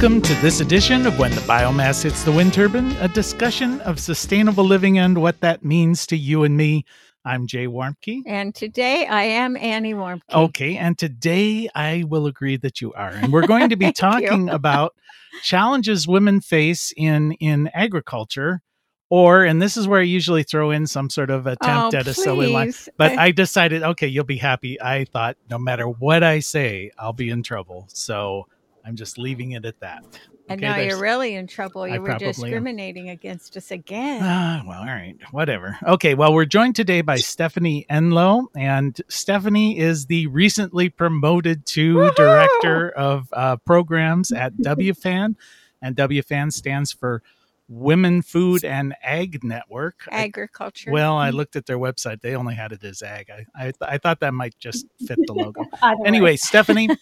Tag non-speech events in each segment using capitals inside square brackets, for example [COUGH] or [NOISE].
Welcome to this edition of When the Biomass Hits the Wind Turbine, a discussion of sustainable living and what that means to you and me. I'm Jay Warmke. And today I am Annie Warmke. Okay, and today I will agree that you are. And we're going to be [LAUGHS] talking about challenges women face in in agriculture or and this is where I usually throw in some sort of attempt Oh, at a silly line. But I- I decided, okay, you'll be happy. I thought no matter what I say, I'll be in trouble. So I'm just leaving it at that. And now you're really in trouble. I You were probably am. discriminating against us again. Ah, well, all right, whatever. Okay, well, we're joined today by Stephanie Enlow, and Stephanie is the recently promoted to Woohoo! director of uh, programs at [LAUGHS] WFAN, and WFAN stands for Women Food and Ag Network. I- Agriculture. well, I looked at their website; they only had it as ag. I I, I thought that might just fit the logo. [LAUGHS] Anyway, Stephanie. [LAUGHS]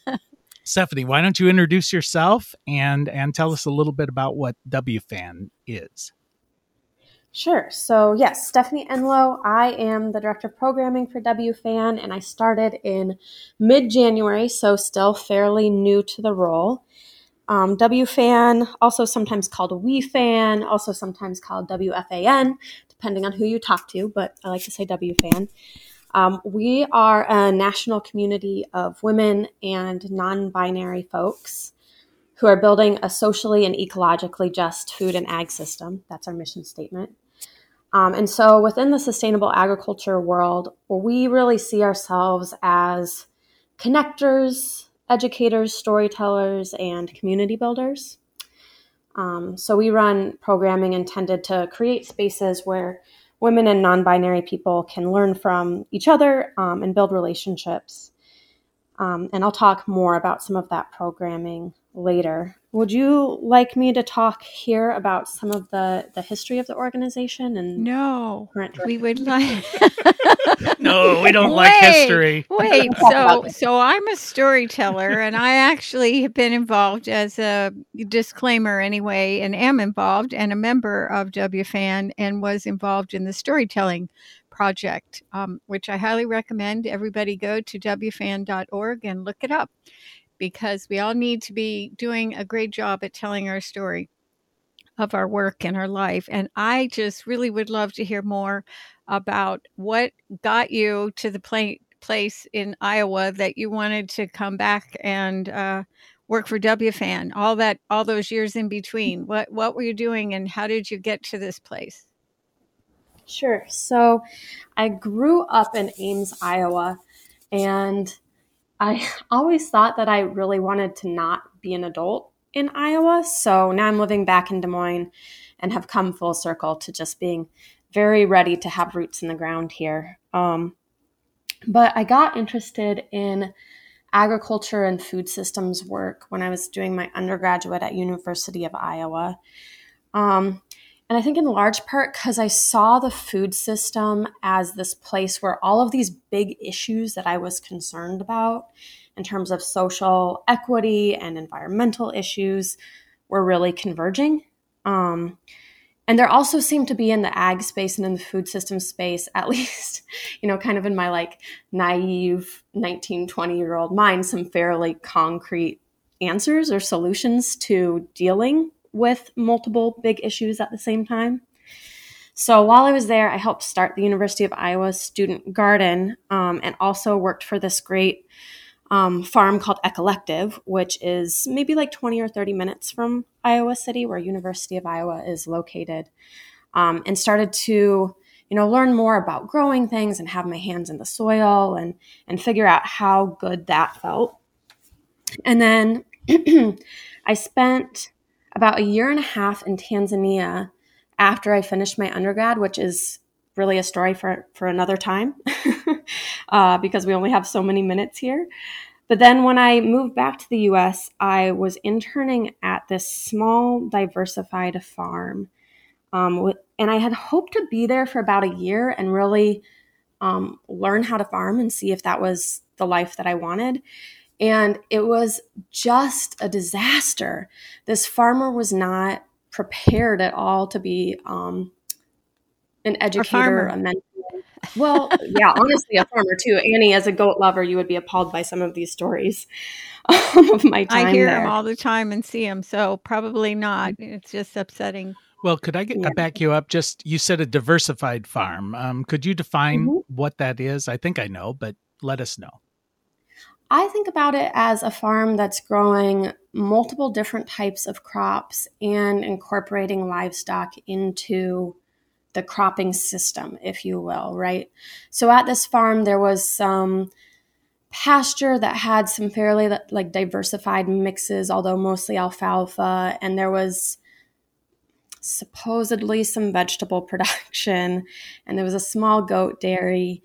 Stephanie, why don't you introduce yourself and and tell us a little bit about what WFAN is? Sure. So, yes, Stephanie Enlow. I am the director of programming for WFAN, and I started in mid January, so still fairly new to the role. Um, WFAN, also sometimes called WeFan, also sometimes called WFAN, depending on who you talk to, but I like to say WFAN. Um, we are a national community of women and non binary folks who are building a socially and ecologically just food and ag system. That's our mission statement. Um, and so within the sustainable agriculture world, we really see ourselves as connectors, educators, storytellers, and community builders. Um, so we run programming intended to create spaces where women and non binary people can learn from each other um, and build relationships. Um, and I'll talk more about some of that programming later. Would you like me to talk here about some of the, the history of the organization and no. current We would like. [LAUGHS] [LAUGHS] No, we don't like history. Wait, so so I'm a storyteller, and I actually have been involved as a disclaimer anyway, and am involved and a member of WFAN, and was involved in the storytelling project, um, which I highly recommend everybody go to wfan.org and look it up, because we all need to be doing a great job at telling our story of our work and our life. And I just really would love to hear more about what got you to the pla- place in Iowa that you wanted to come back and uh, work for WFAN. All that, all those years in between. What what were you doing, and how did you get to this place? Sure. So I grew up in Ames, Iowa, and I [LAUGHS] always thought that I really wanted to not be an adult in Iowa. So now I'm living back in Des Moines and have come full circle to just being very ready to have roots in the ground here. Um, but I got interested in agriculture and food systems work when I was doing my undergraduate at University of Iowa. Um, and I think in large part because I saw the food system as this place where all of these big issues that I was concerned about in terms of social equity and environmental issues were really converging. Um, and there also seemed to be in the ag space and in the food system space, at [LAUGHS] least, you know, kind of in my like naive 19, 20 year old mind, some fairly concrete answers or solutions to dealing with multiple big issues at the same time. So while I was there, I helped start the University of Iowa Student Garden um, and also worked for this great um, farm called Echollective, which is maybe like 20 or 30 minutes from Iowa City, where University of Iowa is located, um, and started to you know learn more about growing things and have my hands in the soil and and figure out how good that felt. And then [CLEARS THROAT] I spent about a year and a half in Tanzania after I finished my undergrad, which is really a story for, for another time [LAUGHS] uh, because we only have so many minutes here. But then when I moved back to the US, I was interning at this small diversified farm. Um, with, and I had hoped to be there for about a year and really um, learn how to farm and see if that was the life that I wanted. And it was just a disaster. This farmer was not prepared at all to be um, an educator, farmer. a mentor, well, yeah, honestly, a farmer too. Annie, as a goat lover, you would be appalled by some of these stories [LAUGHS] of my time. I hear there. them all the time and see them, so probably not. It's just upsetting. Well, could I get yeah. back you up? Just you said a diversified farm. Um, could you define mm-hmm. what that is? I think I know, but let us know. I think about it as a farm that's growing multiple different types of crops and incorporating livestock into the cropping system, if you will, right? So at this farm, there was some pasture that had some fairly like diversified mixes, although mostly alfalfa, and there was supposedly some vegetable [LAUGHS] production, and there was a small goat dairy.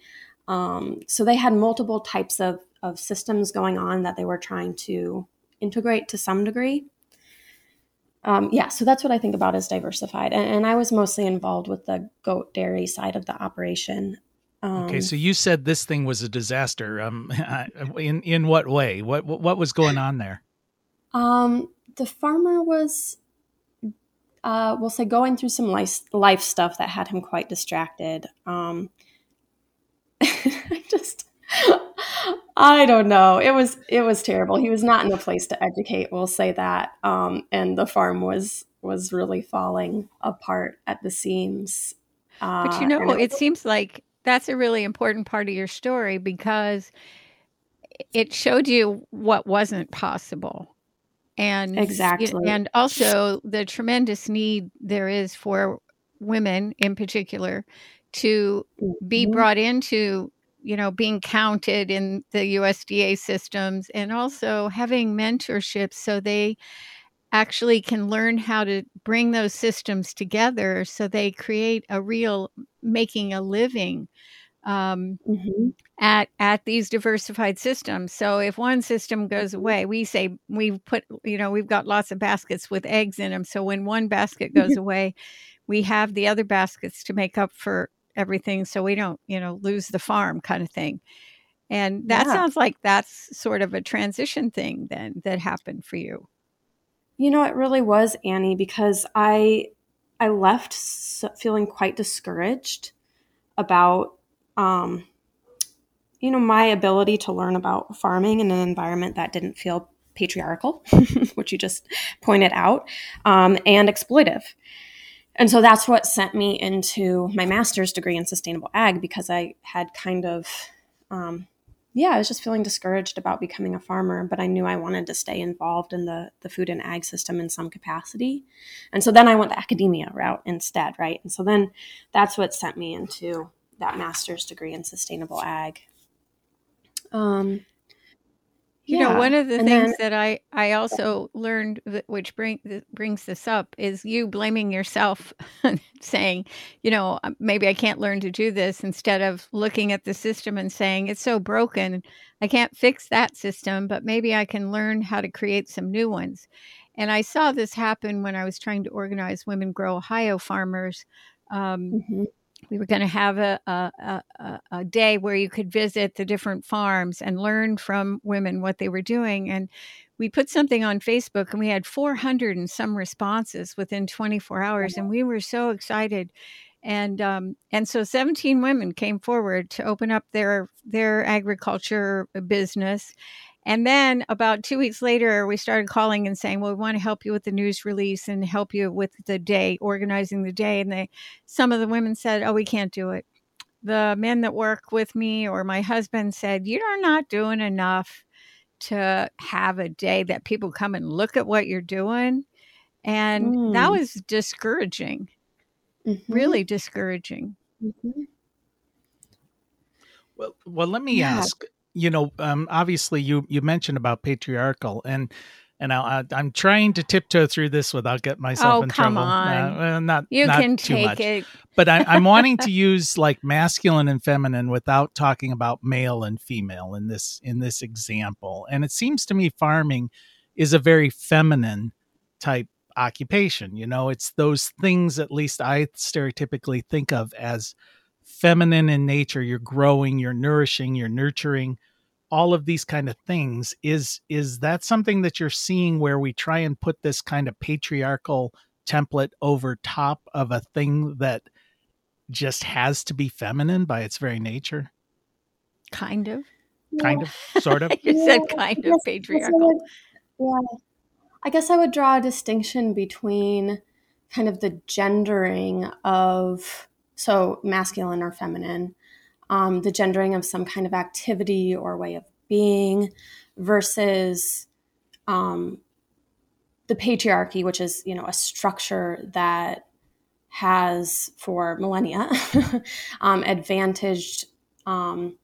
Um, so they had multiple types of, of systems going on that they were trying to integrate to some degree. Um, yeah, so that's what I think about as diversified. And, and, I was mostly involved with the goat dairy side of the operation. Um, okay, so you said this thing was a disaster. Um, [LAUGHS] in in what way? What what was going on there? Um, the farmer was, uh, we'll say, going through some life life stuff that had him quite distracted. Um, [LAUGHS] I just I don't know. It was it was terrible. He was not in a place to educate. We'll say that. Um, and the farm was was really falling apart at the seams. Uh, but you know, it, it seems like that's a really important part of your story because it showed you what wasn't possible and exactly and also the tremendous need there is for women in particular to be mm-hmm. brought into you know, being counted in the USDA systems and also having mentorships so they actually can learn how to bring those systems together so they create a real making a living um, mm-hmm. at at these diversified systems. So if one system goes away, we say we've put you know we've got lots of baskets with eggs in them. So when one basket goes [LAUGHS] away, we have the other baskets to make up for everything so we don't, you know, lose the farm kind of thing. And that yeah. sounds like that's sort of a transition thing then that happened for you. You know, it really was Annie because I I left feeling quite discouraged about um you know, my ability to learn about farming in an environment that didn't feel patriarchal, [LAUGHS] which you just pointed out, um, and exploitive. And so that's what sent me into my master's degree in sustainable ag because I had kind of, um, yeah, I was just feeling discouraged about becoming a farmer, but I knew I wanted to stay involved in the, the food and ag system in some capacity. And so then I went the academia route instead, right? And so then that's what sent me into that master's degree in sustainable ag. Um, you yeah. know, one of the and things then, that I I also learned, that, which bring brings this up, is you blaming yourself, [LAUGHS] saying, you know, uh, maybe I can't learn to do this, instead of looking at the system and saying it's so broken, I can't fix that system, but maybe I can learn how to create some new ones. And I saw this happen when I was trying to organize Women Grow Ohio farmers. Um, mm-hmm we were going to have a, a, a, a, day where you could visit the different farms and learn from women what they were doing. And we put something on Facebook and we had 400 and some responses within 24 hours. And we were so excited. And um, and so 17 women came forward to open up their their agriculture business, and then about two weeks later, we started calling and saying, "Well, we want to help you with the news release and help you with the day, organizing the day." And they, some of the women said, "Oh, we can't do it." The men that work with me or my husband said, "You're not doing enough to have a day that people come and look at what you're doing," and mm. that was discouraging, mm-hmm. really discouraging. Mm-hmm. Well, well, let me yeah. ask you know, um, obviously you you mentioned about patriarchal and and I, am trying to tiptoe through this without getting myself oh, in come trouble. On. Uh, not you not can too take much. it, but I, I'm wanting to [LAUGHS] use like masculine and feminine without talking about male and female in this in this example. And it seems to me farming is a very feminine type occupation. You know, it's those things at least I stereotypically think of as feminine in nature you're growing you're nourishing you're nurturing all of these kind of things is is that something that you're seeing where we try and put this kind of patriarchal template over top of a thing that just has to be feminine by its very nature? Kind of. Kind of, sort of. [LAUGHS] you said kind of patriarchal. yeah. I guess I would draw a distinction between kind of the gendering of so masculine or feminine, um, the gendering of some kind of activity or way of being versus um, the patriarchy, which is you know a structure that has for millennia [LAUGHS] um, advantaged, um,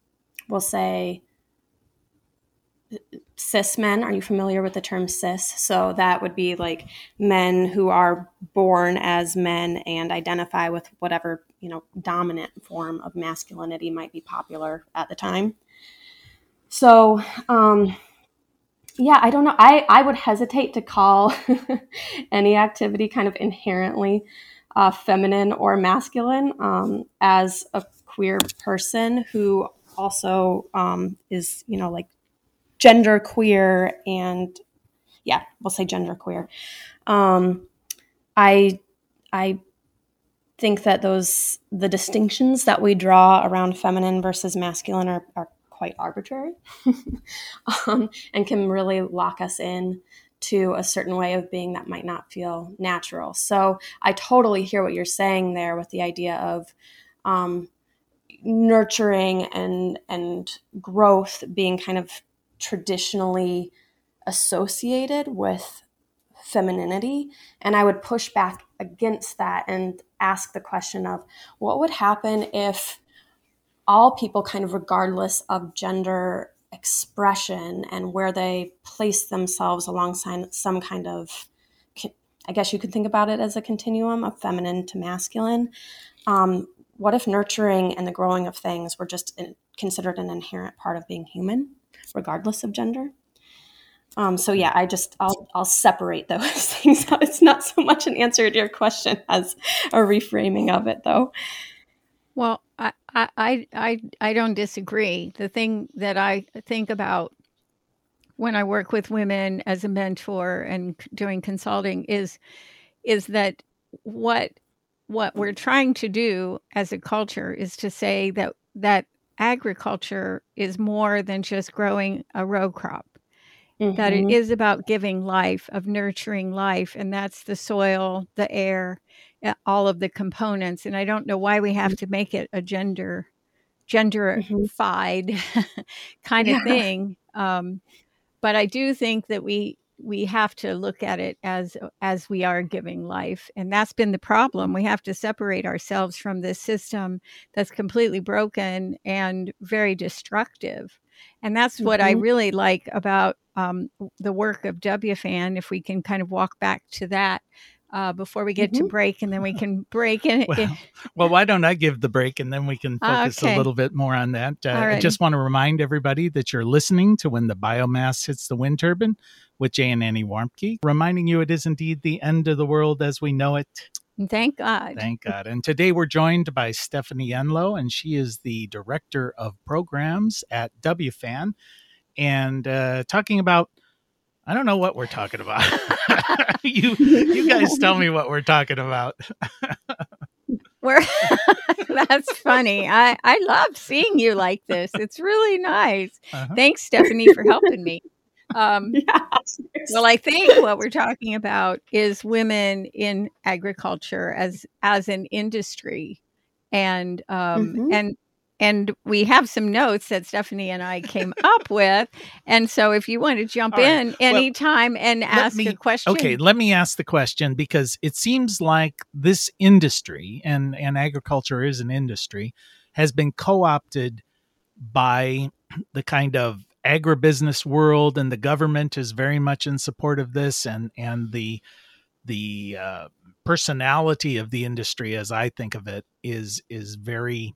we'll say, cis men. Are you familiar with the term cis? So that would be like men who are born as men and identify with whatever, you know, dominant form of masculinity might be popular at the time. So, um, yeah, I don't know. I, I would hesitate to call [LAUGHS] any activity kind of inherently uh, feminine or masculine um, as a queer person who also um, is, you know, like gender queer and yeah, we'll say gender queer. Um, I I think that those the distinctions that we draw around feminine versus masculine are, are quite arbitrary [LAUGHS] um, and can really lock us in to a certain way of being that might not feel natural. So I totally hear what you're saying there with the idea of um, nurturing and and growth being kind of traditionally associated with femininity. And I would push back against that and ask the question of what would happen if all people, kind of regardless of gender expression and where they place themselves alongside some kind of, I guess you could think about it as a continuum of feminine to masculine. Um, what if nurturing and the growing of things were just considered an inherent part of being human? Regardless of gender. Um, so yeah, I just I'll I'll separate those [LAUGHS] things out. It's not so much an answer to your question as a reframing of it, though. Well, I I I I don't disagree. The thing that I think about when I work with women as a mentor and doing consulting is is that what what we're trying to do as a culture is to say that that agriculture is more than just growing a row crop. Mm-hmm. That it mm-hmm. about giving life, of nurturing life, and that's the soil, the air, all of the components. And I don't know why we have mm-hmm. to make it a gender genderified mm-hmm. [LAUGHS] kind of yeah. thing. Um, but I do think that we we have to look at it as as we are giving life and that's been the problem we have to separate ourselves from this system that's completely broken and very destructive and that's what mm-hmm. i really like about um, the work of wfan if we can kind of walk back to that uh, before we get mm-hmm. to break, and then we can break in. [LAUGHS] Well, [LAUGHS] well, why don't I give the break and then we can focus okay. a little bit more on that? Uh, I just want to remind everybody that you're listening to When the Biomass Hits the Wind Turbine with Jay and Annie Warmke, reminding you it is indeed the end of the world as we know it. Thank God. Thank God. And today we're joined by Stephanie Enlow, and she is the Director of Programs at WFAN, and uh, talking about I don't know what we're talking about. [LAUGHS] you you guys tell me what we're talking about. [LAUGHS] we're [LAUGHS] that's funny. I I love seeing you like this. It's really nice. Uh-huh. Thanks, Stephanie, for helping me. Um, yeah, well, I think what we're talking about is women in agriculture as as an industry, and um, mm-hmm. and and we have some notes that Stephanie and I came up [LAUGHS] with. And so if you want to jump in anytime well, and ask me, a question. Okay, let me ask the question because it seems like this industry and, and agriculture is an industry has been co-opted by [CLEARS THROAT] the kind of agribusiness world and the government is very much in support of this and and the the uh, personality of the industry as I think of it is is very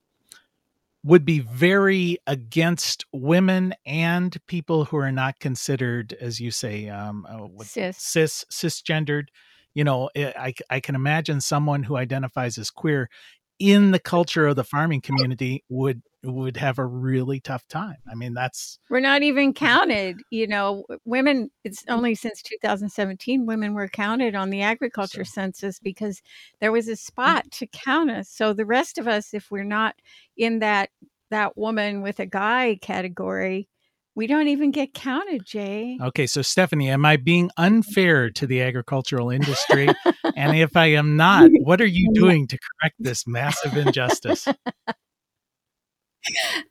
would be very against women and people who are not considered, as you say, um, uh, cis. cis cisgendered. You know, eh, I I can imagine someone who identifies as queer in the culture of the farming community would would have a really tough time. I mean, that's we're not even counted. You know, women. It's mm. only since 2017 women were counted on the agriculture so. census because there was a mm. spot to count us. So the rest of us, if we're not in that that woman with a guy category, we don't even get counted, Jay. Okay, so Stephanie, am I being unfair to the agricultural industry? and if I am not, what are you [LAUGHS] doing to correct this massive injustice? [LAUGHS]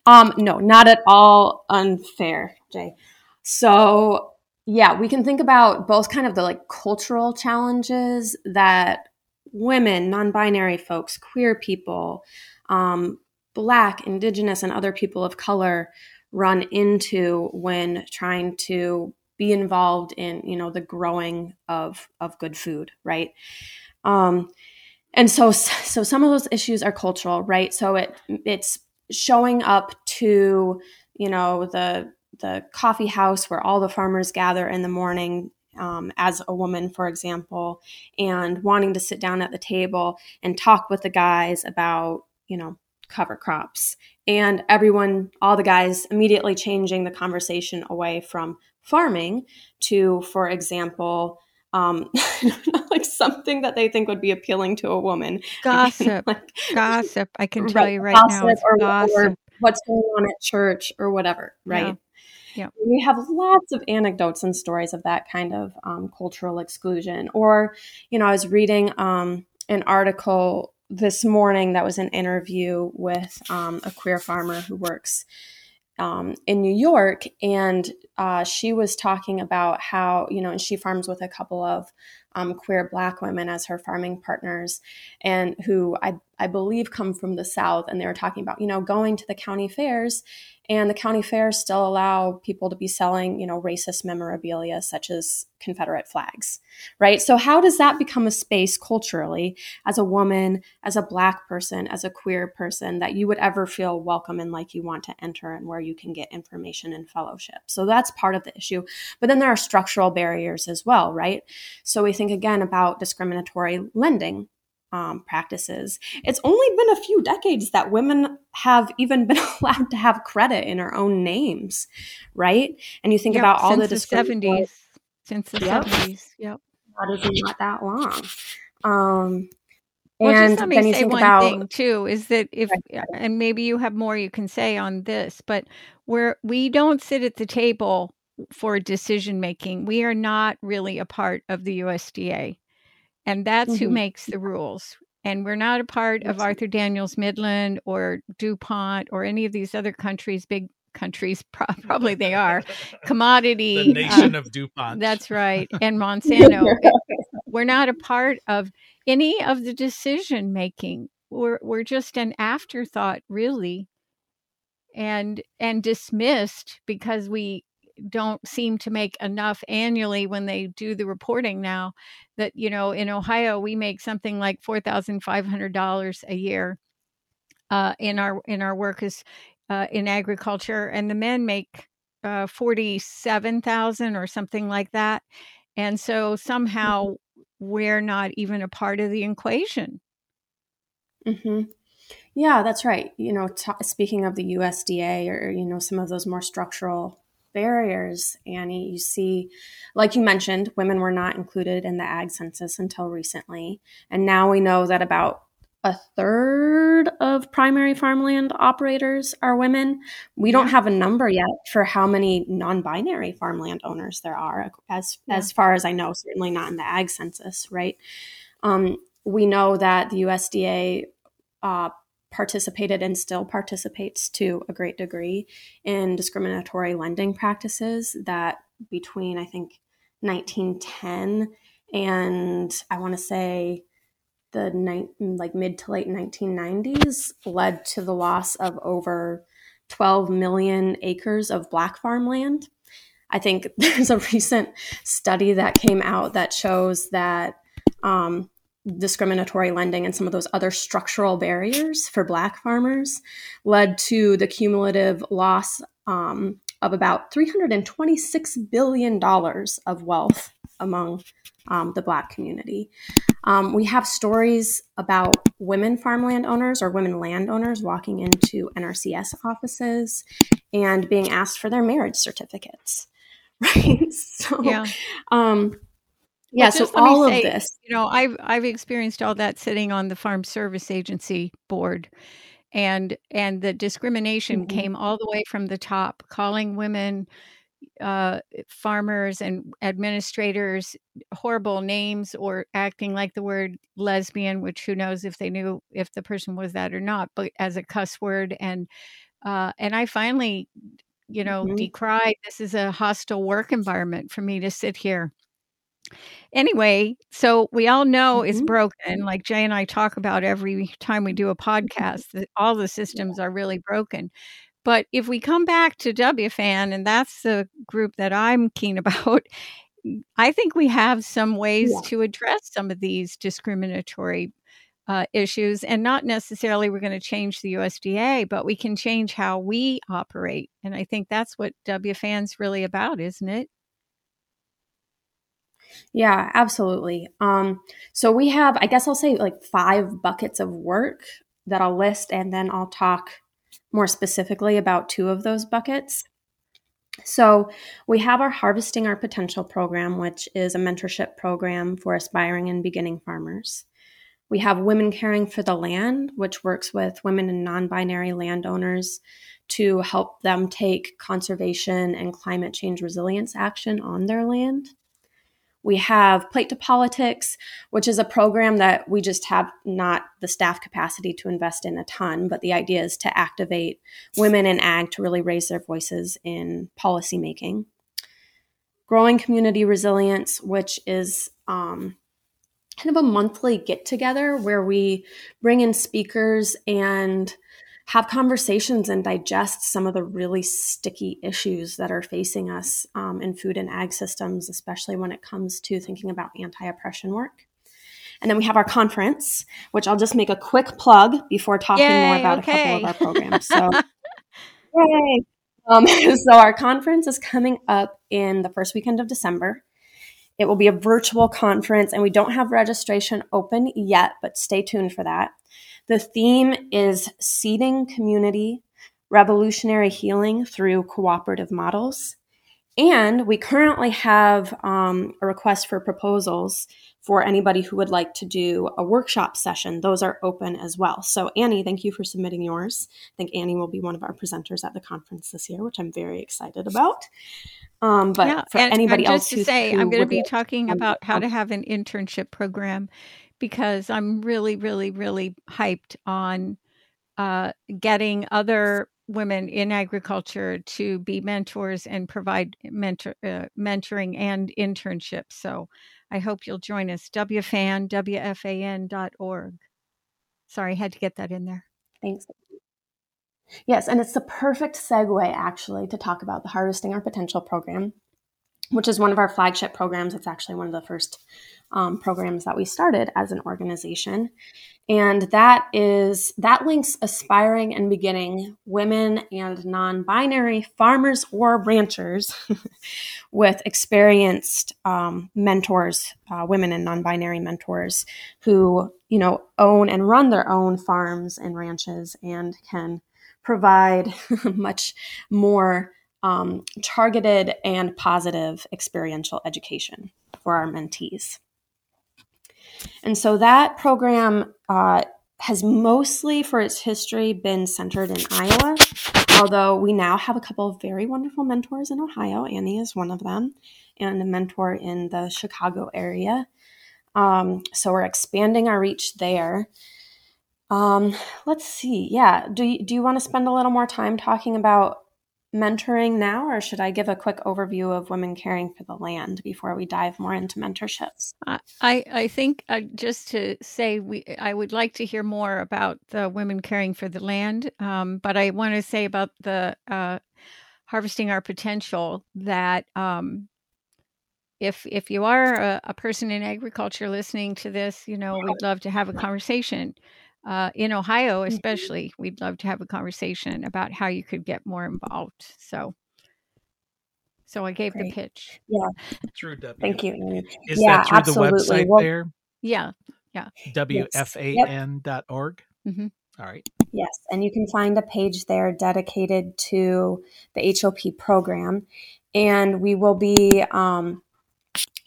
Um, no, not at all unfair, Jay. So, yeah, we can think about both kind of the like cultural challenges that women, non-binary folks, queer people, um, black, indigenous, and other people of color run into when trying to be involved in you know the growing of of good food right um and so so some of those issues are cultural right so it it's showing up to you know the the coffee house where all the farmers gather in the morning um, as a woman, for example, and wanting to sit down at the table and talk with the guys about, you know, cover crops. And everyone, all the guys, immediately changing the conversation away from farming to, for example, um, [LAUGHS] like something that they think would be appealing to a woman. Gossip, like, gossip. I can tell right, you right now, or, gossip. or what's going on at church or whatever. Right. Yeah. Yeah. We have lots of anecdotes and stories of that kind of um, cultural exclusion. Or, you know, I was reading um, an article this morning that was an interview with um, a queer farmer who works um, in New York, and uh, she was talking about how you know, and she farms with a couple of um, queer Black women as her farming partners, and who I I believe come from the South, and they were talking about you know going to the county fairs and the county fairs still allow people to be selling, you know, racist memorabilia such as Confederate flags, right? So how does that become a space culturally as a woman, as a black person, as a queer person that you would ever feel welcome and like you want to enter and where you can get information and fellowship? So that's part of the issue. But then there are structural barriers as well, right? So we think again about discriminatory lending um, practices. It's only been a few decades that women have even [LAUGHS] been allowed to have credit in our own names, right? And you think yep, about all the, the 70s, since the yep. 70s, yep. That is not that long. Um, well, and just let me say one about, thing too is that if and maybe you have more you can say on this, but where we don't sit at the table for decision making, we are not really a part of the USDA. And that's mm-hmm. who makes the rules. And we're not a part of Archer Daniels Midland or DuPont or any of these other countries, big countries, [LAUGHS] probably they are. [LAUGHS] Commodity. The uh, nation uh, of DuPont. That's right. [LAUGHS] And Monsanto. we're not a part of any of the decision making. We're, we're just an afterthought, really and and dismissed because we don't seem to make enough annually when they do the reporting now that you know in ohio we make something like $4500 a year uh, in our in our work is uh, in agriculture and the men make uh, 47000 or something like that and so somehow mm-hmm. we're not even a part of the equation mm-hmm. yeah that's right you know t- speaking of the usda or you know some of those more structural barriers, Annie. You see, like you mentioned, women were not included in the ag census until recently. And now we know that about a third of primary farmland operators are women. We don't have a number yet for how many non-binary farmland owners there are, as yeah. as far as I know. Certainly not in the ag census, right? Um, we know that the USDA uh, participated and still participates to a great degree in discriminatory lending practices that between I think 1910 and I want to say the ni- like mid to late 1990s led to the loss of over 12 million acres of black farmland. I think [LAUGHS] there's a recent study that came out that shows that um, discriminatory lending and some of those other structural barriers for black farmers led to the cumulative loss um, of about $326 billion of wealth among um, the Black community. Um, we have stories about women farmland owners or women landowners walking into NRCS offices and being asked for their marriage certificates. [LAUGHS] Right. So, yeah. Um, yeah, well, so all say, of this. You know, I've I've experienced all that sitting on the Farm Service Agency board and and the discrimination mm-hmm. came all the way from the top calling women uh, farmers and administrators horrible names or acting like the word lesbian which who knows if they knew if the person was that or not but as a cuss word and uh, and i finally you know mm-hmm. decried this is a hostile work environment for me to sit here Anyway, so we all know mm-hmm. it's broken. Like Jay and I talk about every time we do a mm-hmm. podcast, that all the systems are really broken. But if we come back to WFAN, and that's the group that I'm keen [LAUGHS] about, I think we have some ways yeah. to address some of these discriminatory uh, issues, and not necessarily we're going to change the USDA, but we can change how we operate. And I think that's what WFAN's really about, isn't it? Yeah, absolutely. Um, so we have, I guess I'll say like five buckets of work that I'll list, and then I'll talk more specifically about two of those buckets. So we have our Harvesting Our Potential program, which is a mentorship program for aspiring and beginning farmers. We have Women Caring for the Land, which works with women and non binary landowners to help them take conservation and climate change resilience action on their land. We have Plate to Politics, which is a program that we just have not the staff capacity to invest in a ton, but the idea is to activate women in ag to really raise their voices in policymaking. Growing Community Resilience, which is um, kind of a monthly get together where we bring in speakers and have conversations and digest some of the really sticky issues that are facing us um, in food and ag systems, especially when it comes to thinking about anti oppression work. And then we have our conference, which I'll just make a quick plug before talking Yay, more about okay. a couple of our programs. So, [LAUGHS] yay! Um, [LAUGHS] so, our conference is coming up in the first weekend of December. It will be a virtual conference, and we don't have registration open yet, but stay tuned for that. The theme is seeding community, revolutionary healing through cooperative models. And we currently have um, a request for proposals for anybody who would like to do a workshop session. Those are open as well. So, Annie, thank you for submitting yours. I think Annie will be one of our presenters at the conference this year, which I'm very excited about. Um, but yeah, for and, anybody and else, just to say, I'm going to be talking about how to have an internship program because I'm really, really, really hyped on uh, getting other women in agriculture to be mentors and provide mentor, uh, mentoring and internships. So I hope you'll join us. WFAN, WFAN.org. Sorry, I had to get that in there. Thanks. Yes, and it's the perfect segue actually to talk about the Harvesting Our Potential program, which is one of our flagship programs. It's actually one of the first um, programs that we started as an organization. And that is that links aspiring and beginning women and non-binary farmers or ranchers [LAUGHS] with experienced um, mentors, uh, women and non-binary mentors who you know own and run their own farms and ranches and can provide [LAUGHS] much more um, targeted and positive experiential education for our mentees. And so that program uh, has mostly, for its history, been centered in Iowa, although we now have a couple of very wonderful mentors in Ohio. Annie is one of them, and a mentor in the Chicago area. Um, so we're expanding our reach there. Um, let's see. Yeah. Do you, do you want to spend a little more time talking about mentoring now, or should I give a quick overview of women caring for the land before we dive more into mentorships? I I think uh, just to say we I would like to hear more about the women caring for the land, um, but I want to say about the uh, harvesting our potential that. Um, if if you are a, a person in agriculture listening to this, you know we'd love to have a conversation uh, in Ohio, mm-hmm. especially, we'd love to have a conversation about how you could get more involved. So, So I gave Great. the pitch. Yeah. Through W. Thank you, Is yeah, that through absolutely. the website well, there? Yeah. Yeah. WFAN.org. Yep. Mm-hmm. All right. Yes, and you can find a page there dedicated to the HOP program, and we will be um,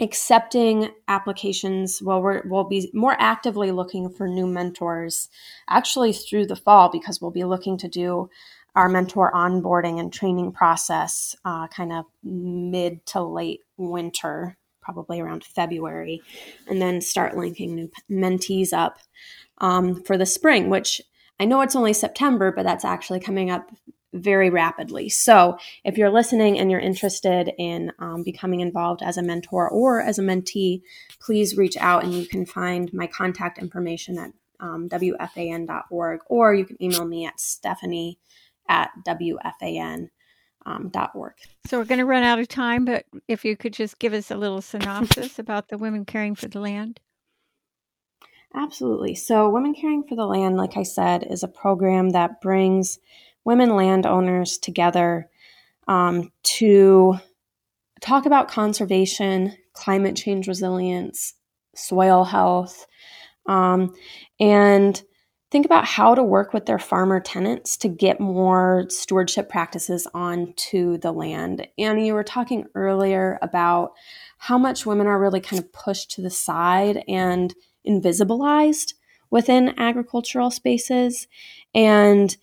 accepting applications. Well, we're, we'll be more actively looking for new mentors, actually through the fall, because we'll be looking to do our mentor onboarding and training process uh, kind of mid to late winter, probably around February, and then start linking new mentees up um, for the spring, which I know it's only September, but that's actually coming up very rapidly. So, if you're listening and you're interested in um, becoming involved as a mentor or as a mentee, please reach out and you can find my contact information at um, WFAN.org or you can email me at stephanie at WFAN. Um, .org. So we're going to run out of time, but if you could just give us a little synopsis [LAUGHS] about the Women Caring for the Land. Absolutely. So, Women Caring for the Land, like I said, is a program that brings women landowners together um, to talk about conservation, climate change resilience, soil health, um, and think about how to work with their farmer tenants to get more stewardship practices onto the land. And you were talking earlier about how much women are really kind of pushed to the side and invisibilized within agricultural spaces. And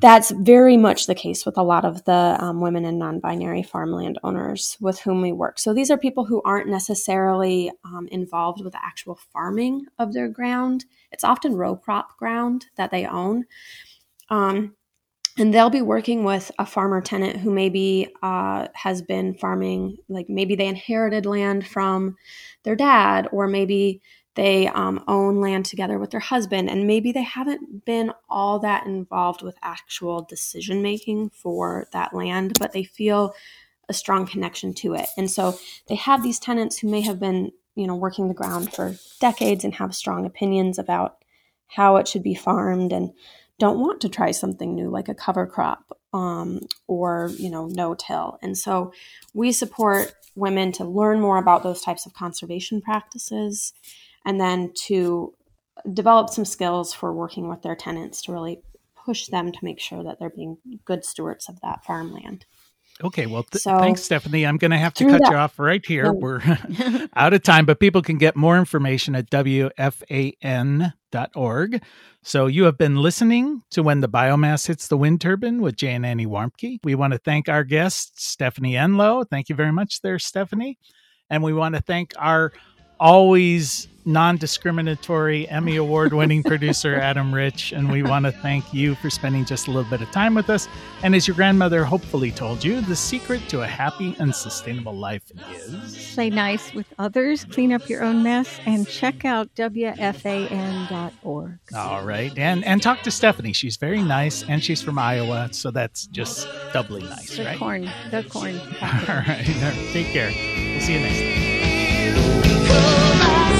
that's very much the case with a lot of the um, women and non binary farmland owners with whom we work. So these are people who aren't necessarily um, involved with the actual farming of their ground. It's often row crop ground that they own. Um, and they'll be working with a farmer tenant who maybe uh, has been farming, like maybe they inherited land from their dad, or maybe they um, own land together with their husband, and maybe they haven't been all that involved with actual decision making for that land, but they feel a strong connection to it. And so they have these tenants who may have been, you know, working the ground for decades and have strong opinions about how it should be farmed and don't want to try something new like a cover crop um, or you know no till and so we support women to learn more about those types of conservation practices and then to develop some skills for working with their tenants to really push them to make sure that they're being good stewards of that farmland. Okay, well, th- so, thanks, Stephanie. I'm going to have to cut that, you off right here. We're [LAUGHS] out of time, but people can get more information at WFAN.org. So you have been listening to When the Biomass Hits the Wind Turbine with Jay and Annie Warmke. We want to thank our guest, Stephanie Enlow. Thank you very much there, Stephanie. And we want to thank our always non-discriminatory Emmy award-winning producer Adam Rich and we want to thank you for spending just a little bit of time with us. And as your grandmother hopefully told you the secret to a happy and sustainable life is play nice with others clean up your own mess and check out wfan.org all right. And and talk to Stephanie. She's very nice and she's from Iowa so that's just doubly nice the right? corn the corn. [LAUGHS] All right. Take care. We'll see you next time